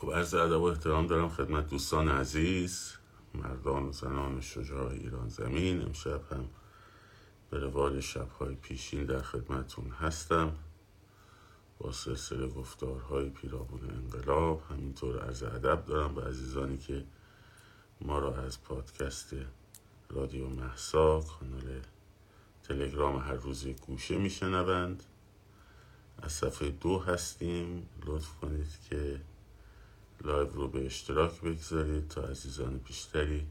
خب عرض ادب و احترام دارم خدمت دوستان عزیز مردان و زنان شجاع ایران زمین. امشب هم به روال شبهای پیشین در خدمتون هستم. با سلسله گفتارهای پیرامون انقلاب همینطور عرض ادب دارم به عزیزانی که ما را از پادکست رادیو محسا کانال تلگرام هر روز گوشه میشنوند. از صفحه دو هستیم. لطف کنید که لایو رو به اشتراک بگذارید تا عزیزان بیشتری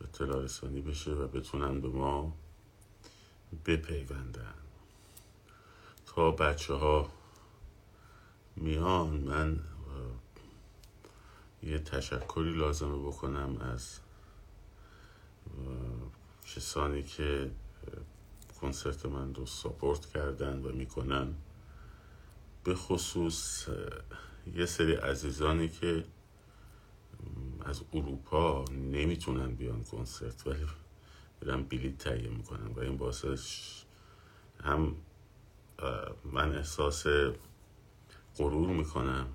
اطلاع رسانی بشه و بتونن به ما بپیوندن. تا بچه ها میان من یه تشکری لازمه بکنم از کسانی که کنسرت من رو ساپورت کردن و می‌کنن. به خصوص یه سری عزیزانی که از اروپا نمی‌تونن بیان کنسرت ولی برن بلیت تهیه می‌کنن و این باعثش هم من احساس غرور می‌کنم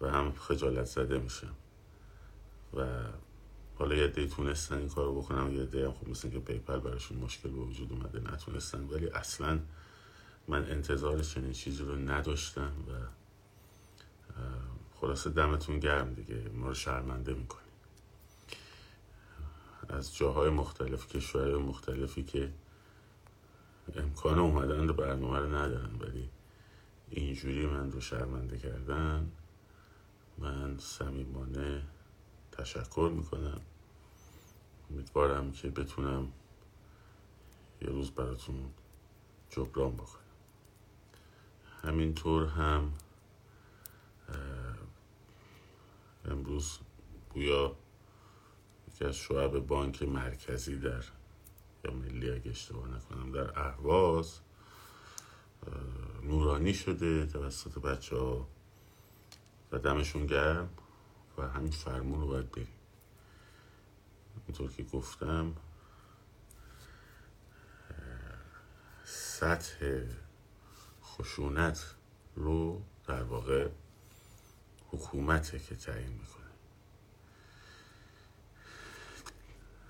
و هم خجالت زده میشم. و حالا یه دی تونستن این کارو بکنم یه دی هم خب مثل که پیپل براشون مشکل به وجود اومده نتونستن. ولی اصلا من انتظار چنین چیزی رو نداشتم و خلاصه دمتون گرم دیگه. ما رو شرمنده می‌کنی. از جاهای مختلف کشورهای مختلفی که امکان اومدن رو برنامه رو ندارن ولی اینجوری من رو شرمنده کردن من صمیمانه تشکر می‌کنم. امیدوارم که بتونم یه روز براتون جبران بکنم. همینطور هم امروز گویا یکی از شعب بانک مرکزی در یا ملی اگه اشتباه نکنم در اهواز نورانی شده توسط بچه ها و دمشون گرم و همین فرمون رو باید بریم. اینطور که گفتم سطح خشونت رو در واقع حکومته که تعیین می‌کنه.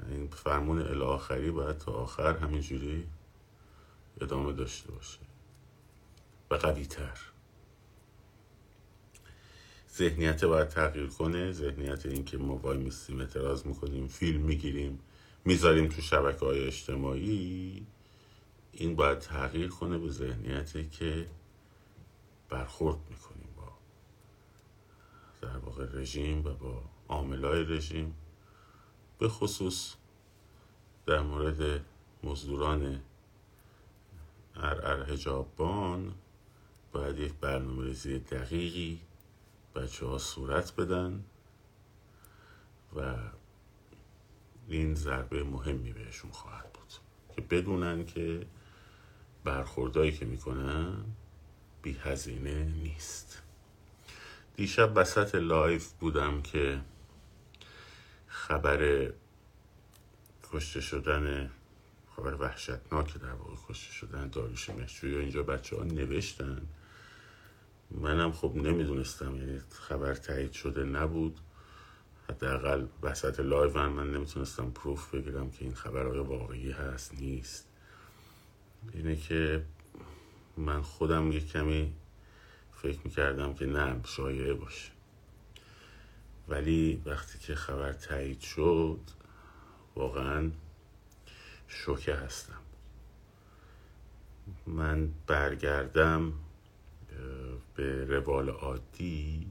این فرمون الاخری باید تا آخر همینجوری ادامه داشته باشه. و قوی تر ذهنیت باید تغییر کنه. ذهنیت این که ما وای میستیم اعتراض می‌کنیم فیلم می‌گیریم می‌ذاریم تو شبکه های اجتماعی این باید تغییر کنه به ذهنیتی که برخورد می‌کنیم با در واقع رژیم و با عاملای رژیم به خصوص در مورد مزدوران عرعر حجاببان باید یک برنامه ریزی دقیقی بچه ها صورت بدن و این ضربه مهمی بهشون خواهد بود که بدونن که برخوردهایی که می‌کنن بی هزینه نیست. دیشب وسط لایف بودم که خبر کشته شدن خبر وحشتناک در واقع کشته شدن داریوش مهرجویی اینجا بچه ها نوشتن. منم خب نمی‌دونستم یعنی خبر تایید شده نبود. حداقل وسط لایو من نمی‌تونستم proof بگیرم که این خبر آیا واقعی هست نیست. اینه که من خودم یک کمی فکر می‌کردم که نه شایعه باشه. ولی وقتی که خبر تایید شد واقعا شوکه هستم. من برگردم به روال عادی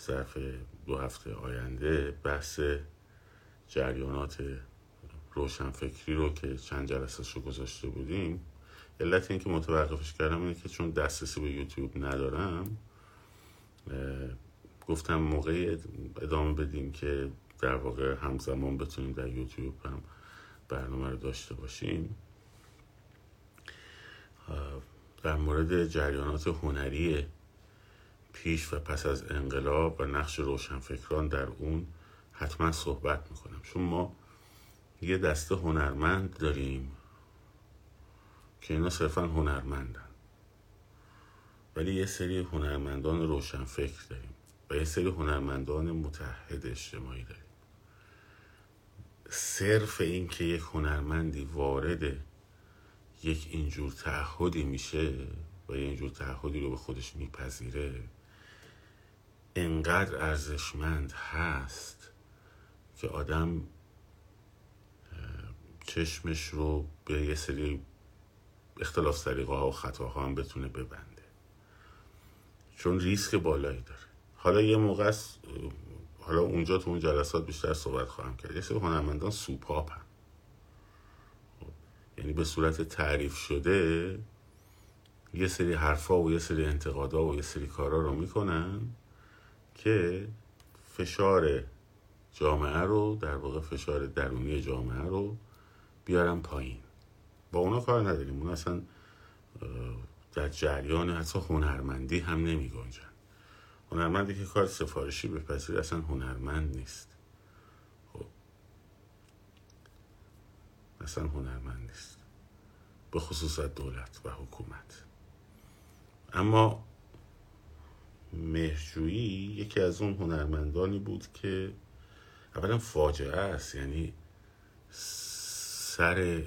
ظرف دو هفته آینده بحث جریانات روشنفکری رو که چند جلسه رو گذاشته بودیم. علت این که متوقفش کردم اینه که چون دسترسی به یوتیوب ندارم گفتم موقعی ادامه بدیم که در واقع همزمان بتونیم در یوتیوب هم برنامه رو داشته باشیم. در مورد جریانات هنری پیش و پس از انقلاب و نقش روشنفکران در اون حتما صحبت می‌کنم. چون ما یه دسته هنرمند داریم. که اینا صرفا هنرمندن. ولی یه سری هنرمندان روشنفکر داریم و یه سری هنرمندان متحد اجتماعی داریم. صرف این که یک هنرمندی وارد یک اینجور تعهدی میشه و یه اینجور تعهدی رو به خودش میپذیره انقدر ارزشمند هست که آدم چشمش رو به یه سری اختلاف سریقه ها و خطاها هم بتونه ببنده. چون ریسک بالایی داره. حالا یه موقع حالا اونجا تو اون جلسات بیشتر صحبت خواهم کرد. یه سری هنرمندان سوپاپ هم خب، یعنی به صورت تعریف شده یه سری حرفا و یه سری انتقادا و یه سری کارا رو می‌کنن که فشار جامعه رو در واقع فشار درونی جامعه رو بیارن پایین. با اونا کار نداریم. اون اصلا در جریان حتی هنرمندی هم نمی گنجن. هنرمندی که کار سفارشی بپذیر اصلا هنرمند نیست. خب. اصلا هنرمند نیست. به خصوص دولت و حکومت. اما مهجویی یکی از اون هنرمندانی بود که اولا فاجعه است. یعنی سر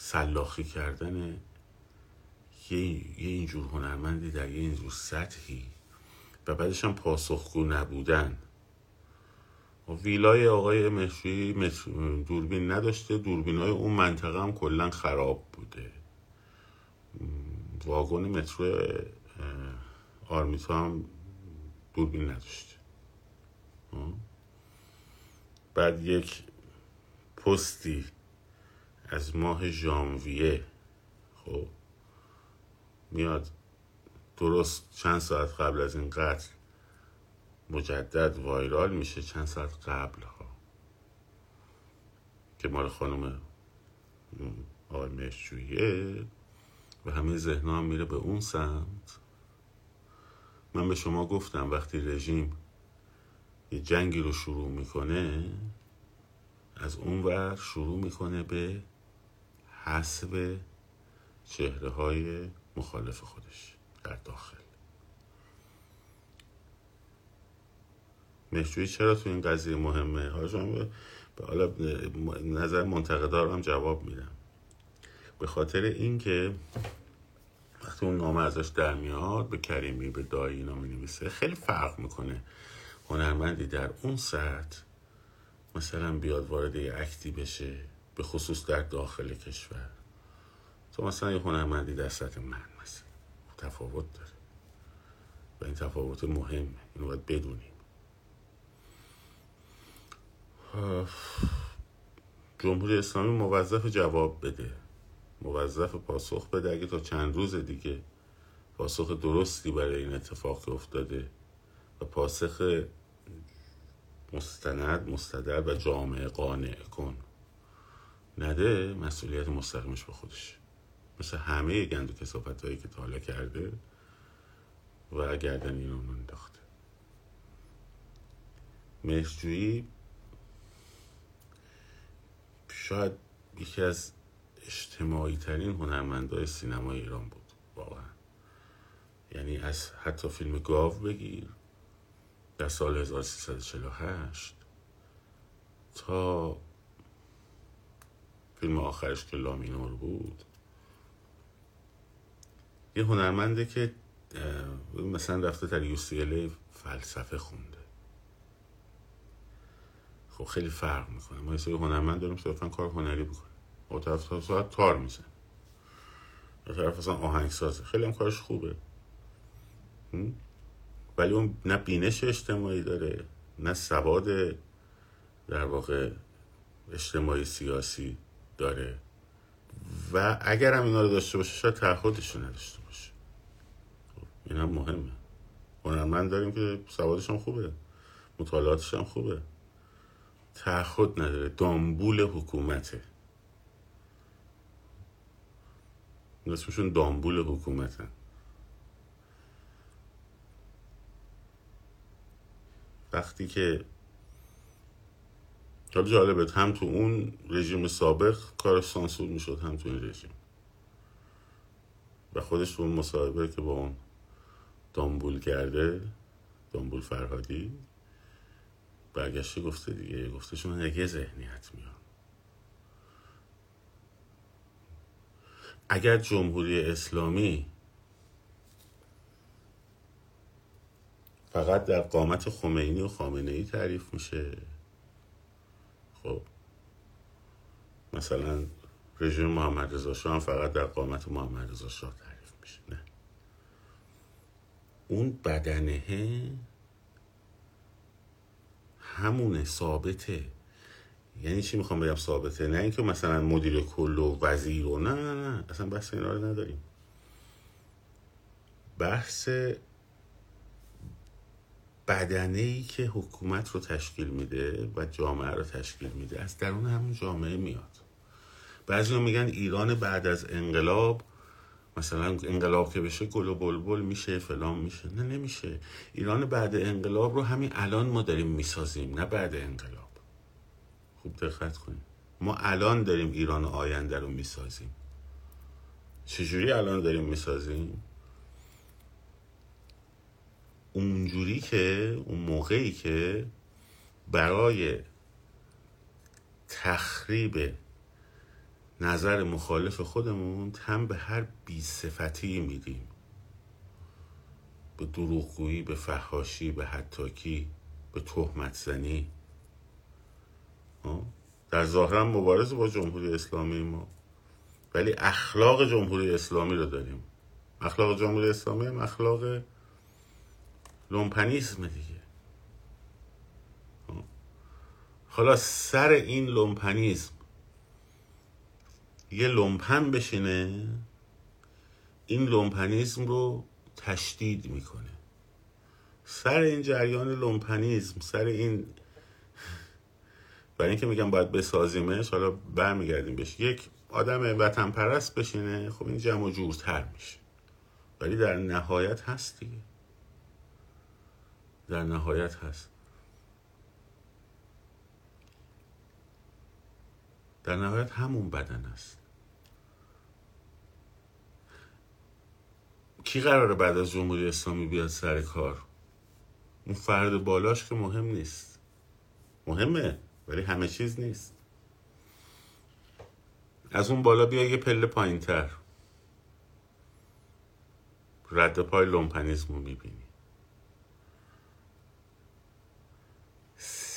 سلاخی کردن یه, اینجور هنرمندی در یه اینجور سطحی و بعدش هم پاسخگو نبودن. ویلای آقای مشوی دوربین نداشته. دوربین های اون منطقه هم کلا خراب بوده. واگن مترو آرمیتا هم دوربین نداشته. بعد یک پستی از ماه ژانویه. خب میاد درست چند ساعت قبل از این قتل مجدد وایرال میشه چند ساعت قبل ها که مال خانم آقای مشجویه و همه ذهن هم میره به اون سمت. من به شما گفتم وقتی رژیم یه جنگی رو شروع می‌کنه از اون ور شروع می‌کنه به حسب چهره های مخالف خودش در داخل. مهجوی چرا تو این قضیه مهمه؟ حالا به نظر منتقدار هم جواب میدم. به خاطر اینکه وقتی اون نامه ازش در میاد به کریمی به دایی اینا می خیلی فرق می‌کنه. هنرمندی در اون سطح مثلا بیاد وارد یه اکتی بشه. به خصوص در داخل کشور. تو مثلا یه هنرمندی در سطح من مثلا. تفاوت داره. و این تفاوت مهمه. اینو باید بدونیم. جمهوری اسلامی موظف جواب بده. موظف پاسخ بده. اگه تا چند روز دیگه پاسخ درستی برای این اتفاق افتاده و پاسخ مستند مستدر و جامعه قانع کن. نده مسئولیت مستقیمش به خودش. مثل همه گند و کسافت هایی که تا کرده و گردن این اون انداخته. مهرجویی شاید یکی از اجتماعی ترین هنرمندای سینمای ایران بود واقعا. یعنی از حتی فیلم گاو بگیر در سال 1348 تا فیلم آخرش که لامینور بود. یه هنرمنده که مثلا رفته در یوسیله فلسفه خونده. خب خیلی فرق می‌کنه. ما یه هنرمند داریم صرفا کار هنری بکنه و طرف ساعت تار میزن و طرف اصلا آهنگ سازه خیلی هم کارش خوبه. ولی اون نه بینش اجتماعی داره نه سواد در واقع اجتماعی سیاسی. داره. و اگر هم اینا رو داشته باشه شاید تعهدش رو نداشته باشه. خب، این هم مهمه. هنرمند داریم که سوادش هم خوبه. مطالعاتش هم خوبه. تعهد نداره. دامبول حکومته. اسمشون دامبول حکومتن وقتی که حالا جالبه هم تو اون رژیم سابق کار سانسور می‌شد هم تو این رژیم. و خودش تو اون مصاحبه که با اون دامبول کرده دنبول فرهادی برگشته گفته دیگه گفته شما یه ذهنیت میان اگر جمهوری اسلامی فقط در قامت خمینی و خامنه ای تعریف میشه خب. مثلا رژیم محمد رضا شاه هم فقط در قامت محمد رضا شاه تعریف میشه نه. اون بدنه همونه ثابته. یعنی چی می‌خوام بگم ثابته؟ نه اینکه مثلا مدیر کل و وزیر و نه نه نه. اصلا بحث اینا رو نداریم. بحث بدنه ای که حکومت رو تشکیل میده و جامعه رو تشکیل میده از درون همون جامعه میاد. بعضی میگن ایران بعد از انقلاب مثلا انقلاب که بشه گل و بلبل میشه فلان میشه. نه نمیشه. ایران بعد انقلاب رو همین الان ما داریم می‌سازیم نه بعد انقلاب. خوب دقت کنیم ما الان داریم ایران آینده رو می‌سازیم. چجوری الان داریم می‌سازیم؟ اونجوری که اون موقعی که برای تخریب نظر مخالف خودمون هم به هر بیصفتی میدیم. به دروغگویی به فحاشی به حتاکی به تهمت زنی. در ظاهرا مبارز با جمهوری اسلامی ما. ولی اخلاق جمهوری اسلامی رو داریم. اخلاق جمهوری اسلامی هم اخلاق لومپنیسم دیگه. حالا سر این لومپنیسم یه لومپن بشینه این لومپنیزم رو تشدید می‌کنه. سر این جریان لومپنیزم سر این برای اینکه میگم باید بسازیمش حالا برمیگردیم بهش. یک آدم وطن پرست بشینه خب این جمع جورتر میشه. ولی در نهایت هست دیگه. در نهایت هست. در نهایت همون بدن است. کی قراره بعد از جمهوری اسلامی بیاد سر کار؟ اون فرد بالاش که مهم نیست. مهمه ولی همه چیز نیست. از اون بالا بیا یه پله پایین تر رد پای لومپنیزم رو می‌بینی.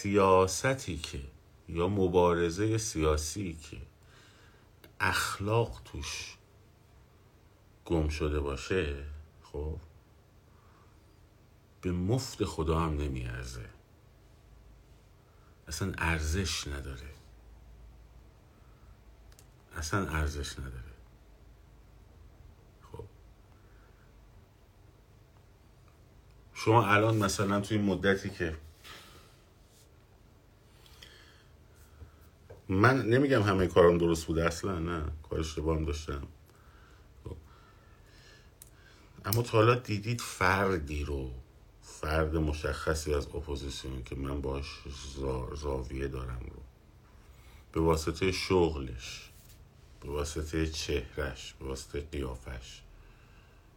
سیاستی که یا مبارزه سیاسی که اخلاق توش گم شده باشه خب به مفت خدا هم نمیارزه. اصلا ارزش نداره. اصلا ارزش نداره. خب. شما الان مثلا توی مدتی که من نمیگم همه کارم درست بوده اصلا نه. کار اشتباه هم داشتم. خب. اما تا حالا دیدید فردی رو فرد مشخصی از اپوزیسیون که من باش زاویه دارم رو. به واسطه شغلش به واسطه چهرش به واسطه قیافش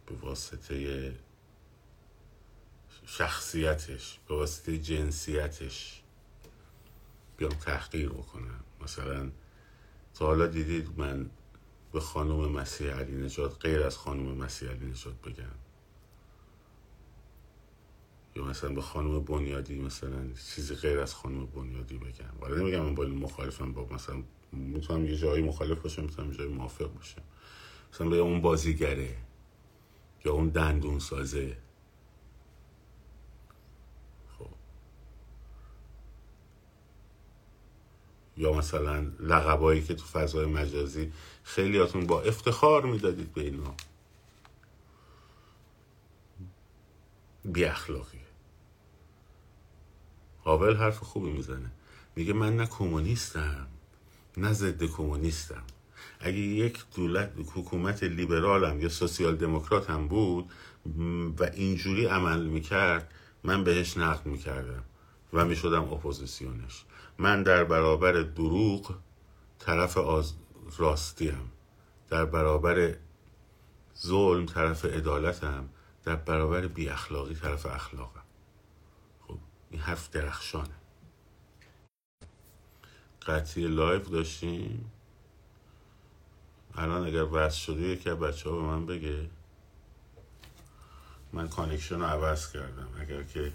به واسطه شخصیتش به واسطه جنسیتش بیام تحقیر بکنم. مثلا. تا حالا دیدید من به خانم مسیح علی نجات غیر از خانم مسیح علی نجات بگم؟ یا مثلا به خانم بنیادی مثلا چیزی غیر از خانم بنیادی بگم؟ ولی نمیگم من با مخالفم با مثلا می‌تونم یه جایی مخالف باشم می‌تونم یه جایی موافق باشم. مثلا به اون بازیگره یا اون دندون سازه یا مثلا لقبایی که تو فضای مجازی خیلیاتون با افتخار می‌دادید به اینا. بی اخلاقی. قابل حرف خوبی می‌زنه. میگه من نه کمونیستم نه ضد کمونیستم. اگه یک دولت حکومت لیبرالم یا سوسیال دموکرات هم بود و اینجوری عمل می‌کرد من بهش نقد می‌کردم و می‌شدم اپوزیسیونش. من در برابر دروغ طرف آز... راستیم. در برابر ظلم طرف عدالتم. در برابر بی اخلاقی طرف اخلاقم. این حرف درخشانه. قطعی لایو داشتیم؟ الان اگر وصل شده یکی از بچه ها به من بگه. من کانکشن رو عوض کردم. اگر که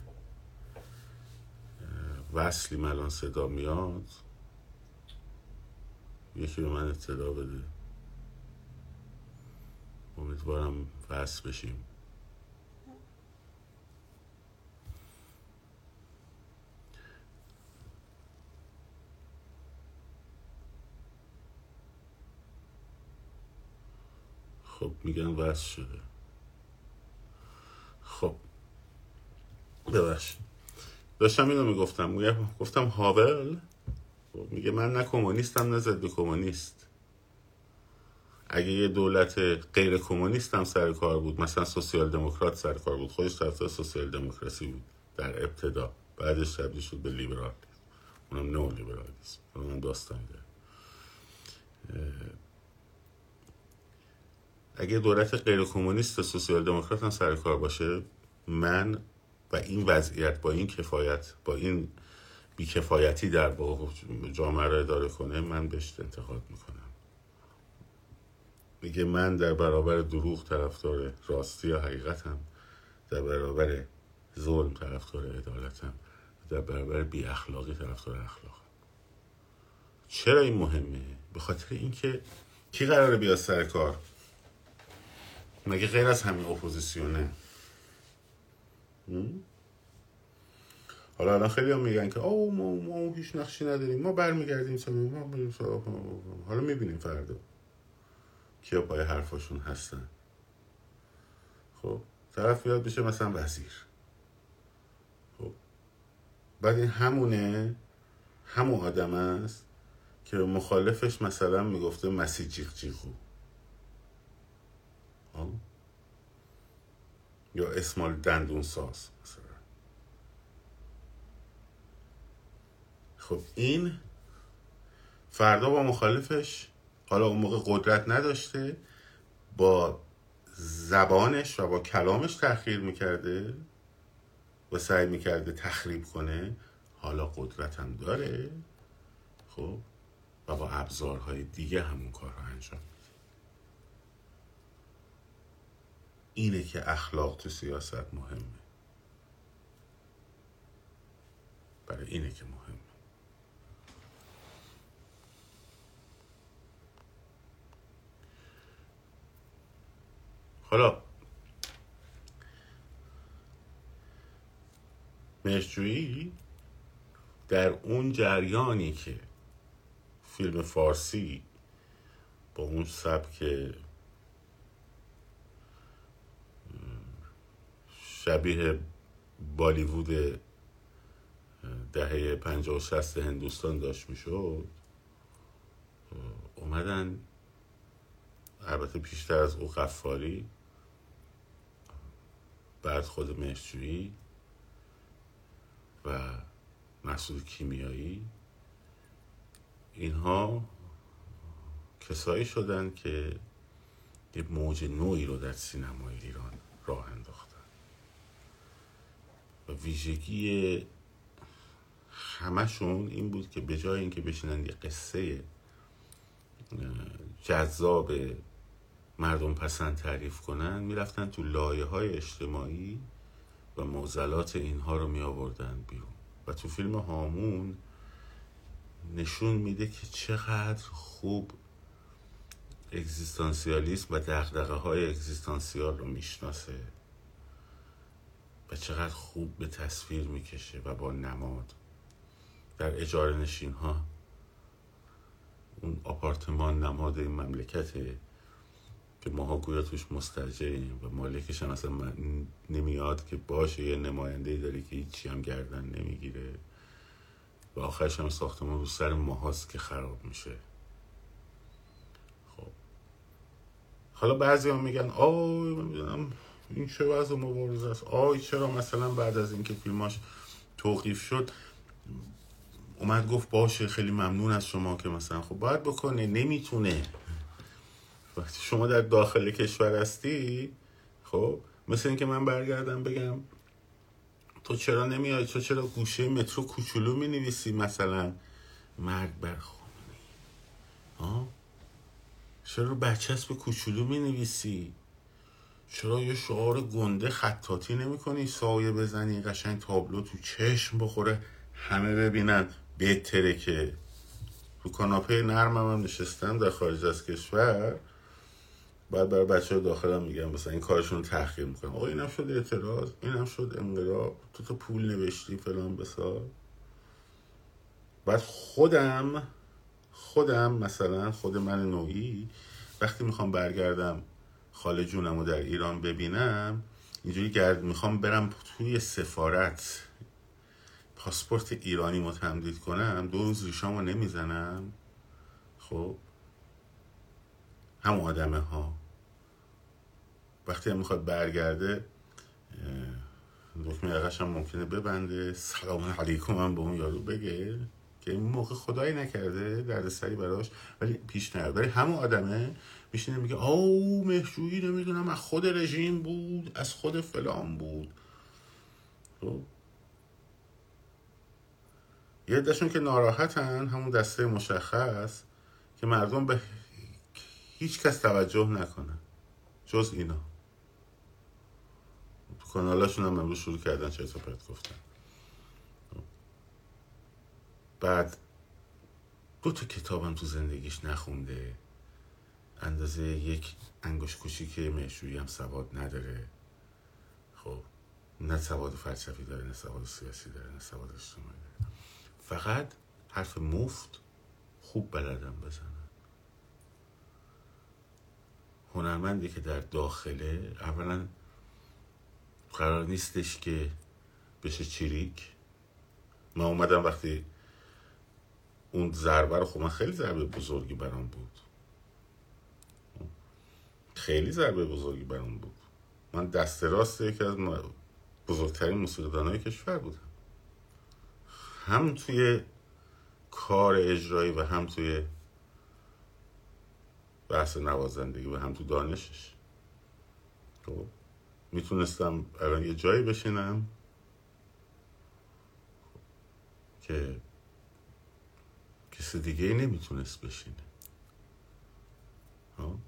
وصلی الان صدا میاد. یکی به من اطلاع بده. امیدوارم وصل بشیم. خب میگن وصل شده. خب ببخش داشتم اینو می‌گفتم. گفتم هاول؟ خب، میگه من نه کمونیستم نه ضد کمونیست. اگه یه دولت غیر کمونیست هم سر کار بود مثلا سوسیال دموکرات سر کار بود. خودش طرفدار سوسیال دموکراسی بود. در ابتدا. بعدش تبدیل شد به لیبرالیسم. اونم نو لیبرالیسم اونم داستان داره اگه دولت غیر کمونیست سوسیال دموکرات هم سر کار باشه من و این وضعیت با این کفایت با این بیکفایتی در جامعه را اداره کنه من بهش انتقاد می‌کنم. میگه من در برابر دروغ طرفدار راستی یا حقیقتم در برابر ظلم طرفدار عدالتم در برابر بی اخلاقی طرفدار اخلاقم. چرا این مهمه؟ به خاطر اینکه کی قراره بیاد سر کار؟ مگه غیر از همین اپوزیسیونه؟ حالا الان خیلی هم میگن که او ما, ما هیچ نقشی نداریم. ما برمیگردیم ما حالا می‌بینیم فردا کیا پای حرفاشون هستن. خب طرف بیاد بشه مثلا وزیر. خب بعد این همونه همون آدم است که مخالفش مثلا می‌گفته مسی جیغ جیغو. خب؟ یا اسمال دندون ساز مثلا. خب این فردا با مخالفش حالا اون موقع قدرت نداشته با زبانش و با کلامش تخریب می‌کرده و سعی می‌کرده تخریب کنه حالا قدرت هم داره خب؟ و با ابزارهای دیگه همون کار رو انجام میده اینه که اخلاق تو سیاست مهمه. برای اینه که مهمه. حالا مشجویی در اون جریانی که فیلم فارسی با اون سبک شبیه بالیوود دهه پنجاه و شست هندوستان داشت می‌شد. اومدن البته پیشتر از او قفاری بعد خود مشجویی و محصول کیمیایی. اینها کسایی شدن که یه موج نوعی رو در سینمای ایران راه انداختن. ویژگی همشون این بود که به جای اینکه بشینن یه قصه جذاب مردم پسند تعریف کنن می‌رفتن تو لایه های اجتماعی و موزلات اینها رو می آوردن بیرون. و تو فیلم هامون نشون میده که چقدر خوب اگزیستانسیالیسم و دقدقه های اگزیستانسیال رو می‌شناسه. و چقدر خوب به تصویر می‌کشه و با نماد. در اجاره نشین ها اون آپارتمان نماد این مملکته که ماها گویا توش مستجریم و مالکش هم اصلا نمیاد که باشه یه نماینده داره که هیچی هم گردن نمی‌گیره. و آخرش هم ساختمان رو سر ماهاست که خراب میشه. خب. حالا بعضی هم میگن آی این چه وضع مبارزه است. آی چرا مثلا بعد از اینکه فیلماش توقیف شد اومد گفت باشه خیلی ممنون از شما که مثلا خب باید بکنه نمی‌تونه. وقتی شما در داخل کشور هستی؟ خب مثل اینکه من برگردم بگم تو چرا نمیای؟ تو چرا گوشه مترو کوچولو می نویسی مثلا مرگ بر ها چرا برچسب کوچولو می نویسی چرا یه شعار گنده خطاطی نمی کنی؟ سایه بزنی قشنگ تابلو تو چشم بخوره همه ببینن. بهتره که رو کاناپه نرمم هم نشستم در خارج از کشور. بعد برای بچه ها داخلم میگم مثلا این کارشون رو تحقیر می‌کنم. آقا اینم شد اعتراض اینم شد انقلاب. تو تو پول نوشتی فلان بسار بعد خودم خودم مثلا خود من نوعی وقتی می‌خوام برگردم خاله جونم رو در ایران ببینم اینجوری گرد می‌خوام برم توی سفارت. پاسپورت ایرانی ما تمدید کنم دو روز ریشامو نمی‌زنم. خب؟ هم آدمه ها وقتی هم می‌خواد برگرده دکمه یقش هم ممکنه ببنده. سلام علیکم هم به اون یارو بگه. که این موقع خدایی نکرده دردسری براش ولی پیش نرد ولی همون آدمه میشینه میگه او مهجویی نمی‌دونم از خود رژیم بود از خود فلان بود. خب؟ یه دشون که ناراحتن همون دسته مشخص که مردم به هیچ کس توجه نکنن. جز اینا. تو کانالاشون هم امروز شروع کردن چه پرت گفتن. بعد دو تا کتابم تو زندگیش نخونده. اندازه یک انگوش کوچیک مهشویی هم سواد نداره. خب نه سواد فلسفی داره نه سواد سیاسی داره نه سواد اجتماعی داره. فقط حرف مفت خوب بلدم بزنم. هنرمندی که در داخله اولا قرار نیستش که بشه چریک. من اومدم وقتی اون ضربه رو خب من خیلی ضربه بزرگی برام بود. خیلی ضربه بزرگی برام بود. من دست راست یکی از بزرگترین موسیقیدانهای کشور بودم. هم توی کار اجرایی و هم توی بحث نوازندگی و هم تو دانشش. خب می‌تونستم الان یه جایی بشینم که کسی دیگه ای نمی‌تونست بشینه. ها؟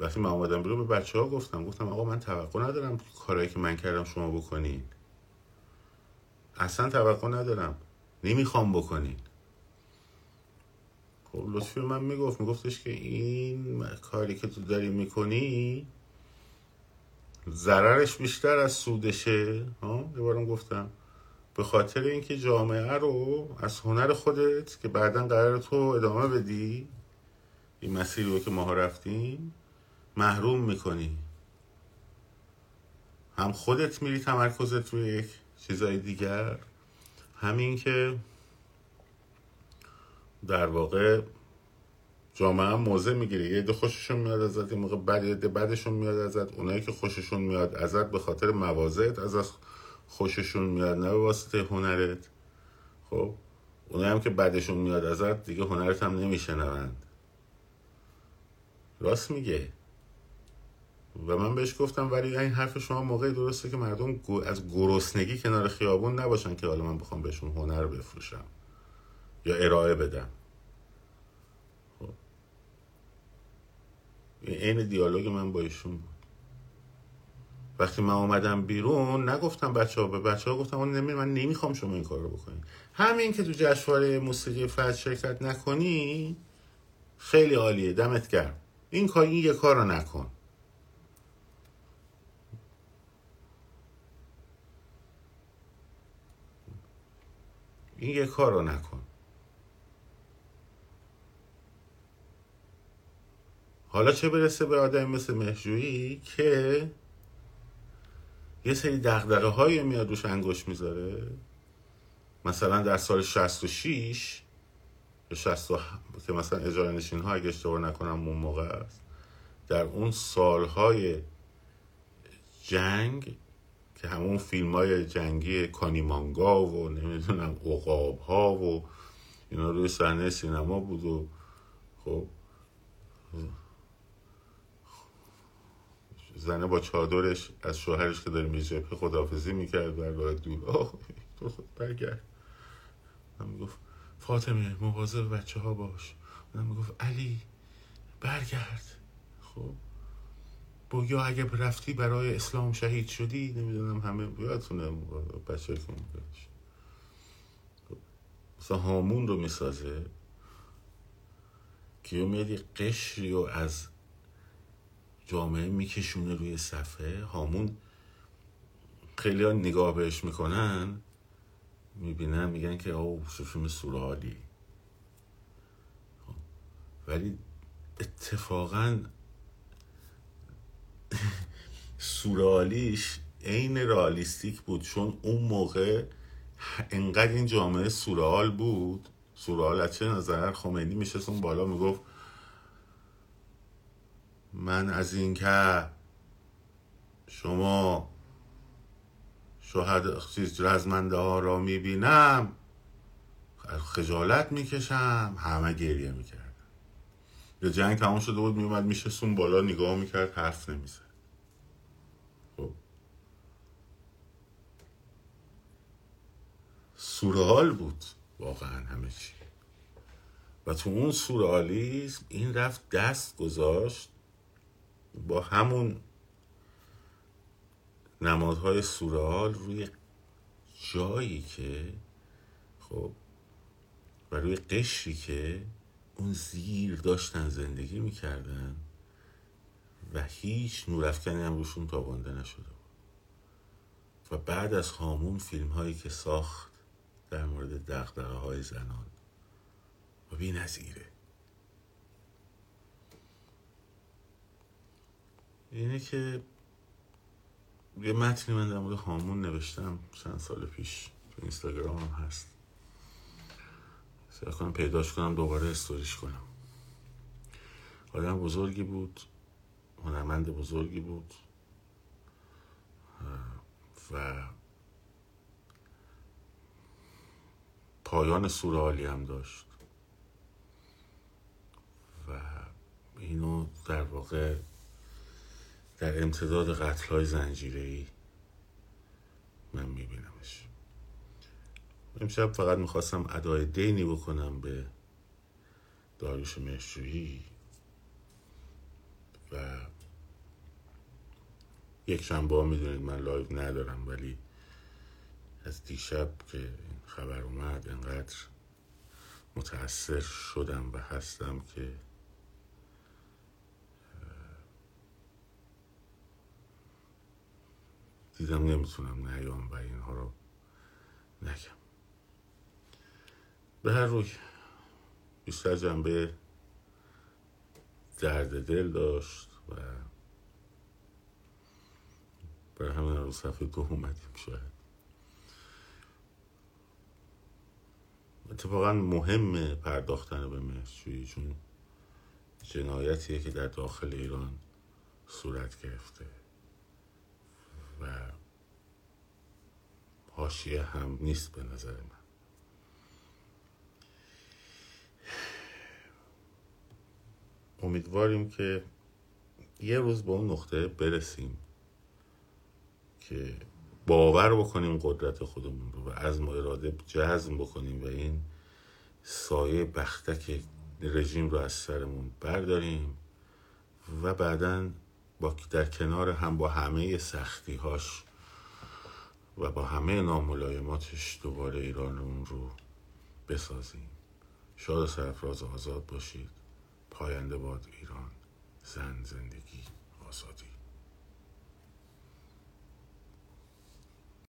وقتی من آمدم بیرون به بچه ها گفتم گفتم آقا من توقع ندارم کارهایی که من کردم شما بکنین. اصلا توقع ندارم. نمی‌خوام بکنین. خب لطفی من می‌گفت میگفتش که این کاری که تو داری می‌کنی ضررش بیشتر از سودشه. ها؟ یه بارم گفتم. به خاطر اینکه جامعه رو از هنر خودت که بعدا قرار تو ادامه بدی این مسیری رو که ما رفتیم محروم می‌کنی. هم خودت میری تمرکزت روی یک چیزای دیگر همین که در واقع جامعه هم موضع می‌گیره. یه عده خوششون میاد ازت یه موقع بعد یه بعدشون میاد ازت. اونایی که خوششون میاد ازت به خاطر مواضعت از خوششون میاد نه به واسطه هنرت. خب اونایی هم که بعدشون میاد ازت دیگه هنرت هم نمیشنوند. راست میگه. و من بهش گفتم ولی این حرف شما موقعی درسته که مردم از گرسنگی کنار خیابون نباشن که حالا من بخوام بهشون هنر بفروشم یا ارائه بدم. خب. این دیالوگ من با ایشون بود. وقتی من آمدم بیرون نگفتم بچه ها به بچه ها گفتم نمی من نمی‌خوام شما این کار رو بکنید همین که تو جشنواره موسیقی فرد شرکت نکنی خیلی عالیه دمت گرم. این کار این یه کار رو نکن. این یه کار رو نکن. حالا چه برسه به آدم مثل مهجویی که یه سری دقدقه های میاد روش انگوش می‌ذاره. مثلا در سال 66 یا 60 که مثلا اجاره نشین ها اگه اشتباه نکنم اون موقع است در اون سالهای جنگ که همون فیلم های جنگی کانیمانگا و نمی‌دونم اقاب ها و اینا روی صحنه سینما بود و خب زنه با چادرش از شوهرش که داره میشه خدافزی می‌کرد بر راه دور تو خود برگرد. من می‌گفت فاطمه مواظب بچه ها باش. من می‌گفت علی برگرد. خب یا اگه رفتی برای اسلام شهید شدی نمی‌دونم همه یادتونه بچه که مثلا هامون رو می‌سازه. که میادی قشری و از جامعه میکشونه روی صفحه. هامون خیلی ها نگاه بهش می‌کنن می‌بینن میگن که او فیلم سورئالی ولی اتفاقا سورئالیش عین رئالیستیک بود چون اون موقع انقدر این جامعه سورئال بود. سورئال از چه نظر؟ خمینی میشه اون بالا می‌گفت من از این که شما شهد چیز رزمنده ها را می‌بینم خجالت می‌کشم همه گریه می‌کردن. یا جنگ تمام شده بود میومد میشه اون بالا نگاه می‌کرد حرف نمی‌زد. خب. سورال بود واقعا همه چی. و تو اون سورئالیسم این رفت دست گذاشت با همون نمادهای سورال روی جایی که خب و روی قشری که اون زیر داشتن زندگی می‌کردن و هیچ نورافکنی هم روشون تابانده نشده و بعد از هامون فیلم هایی که ساخت در مورد دقدقه های زنان. و بی نظیره اینه که یه متنی من در مورد هامون نوشتم چند سال پیش تو اینستاگرام هم هست. سعی کنم پیداش کنم دوباره استوریش کنم. آدم بزرگی بود هنرمند بزرگی بود و پایان سورئالی هم داشت. و اینو در واقع در امتداد قتل های زنجیره ای من میبینمش. امشب فقط می‌خواستم ادای دینی بکنم به داریوش مشروعی و یک شنبه می‌دونید من لایو ندارم ولی از دیشب که این خبر اومد انقدر متاثر شدم و هستم که دیدم نمی‌تونم نیام و اینها رو نگم. به هر روی بیشتر جنبه درد دل داشت و برای همین رو صفحه دو اومدیم شاید. اتفاقا مهم پرداختن به مهرجویی چون جنایتیه که در داخل ایران صورت گرفته. و حاشیه هم نیست به نظر من. امیدواریم که یه روز به اون نقطه برسیم که باور بکنیم قدرت خودمون رو و از ما اراده جزم بکنیم و این سایه بختک رژیم رو از سرمون برداریم و بعدا با در کنار هم با همه سختی هاش و با همه ناملایماتش دوباره ایرانمون رو بسازیم. شاد و سرفراز آزاد باشید. پاینده باد ایران زن زندگی.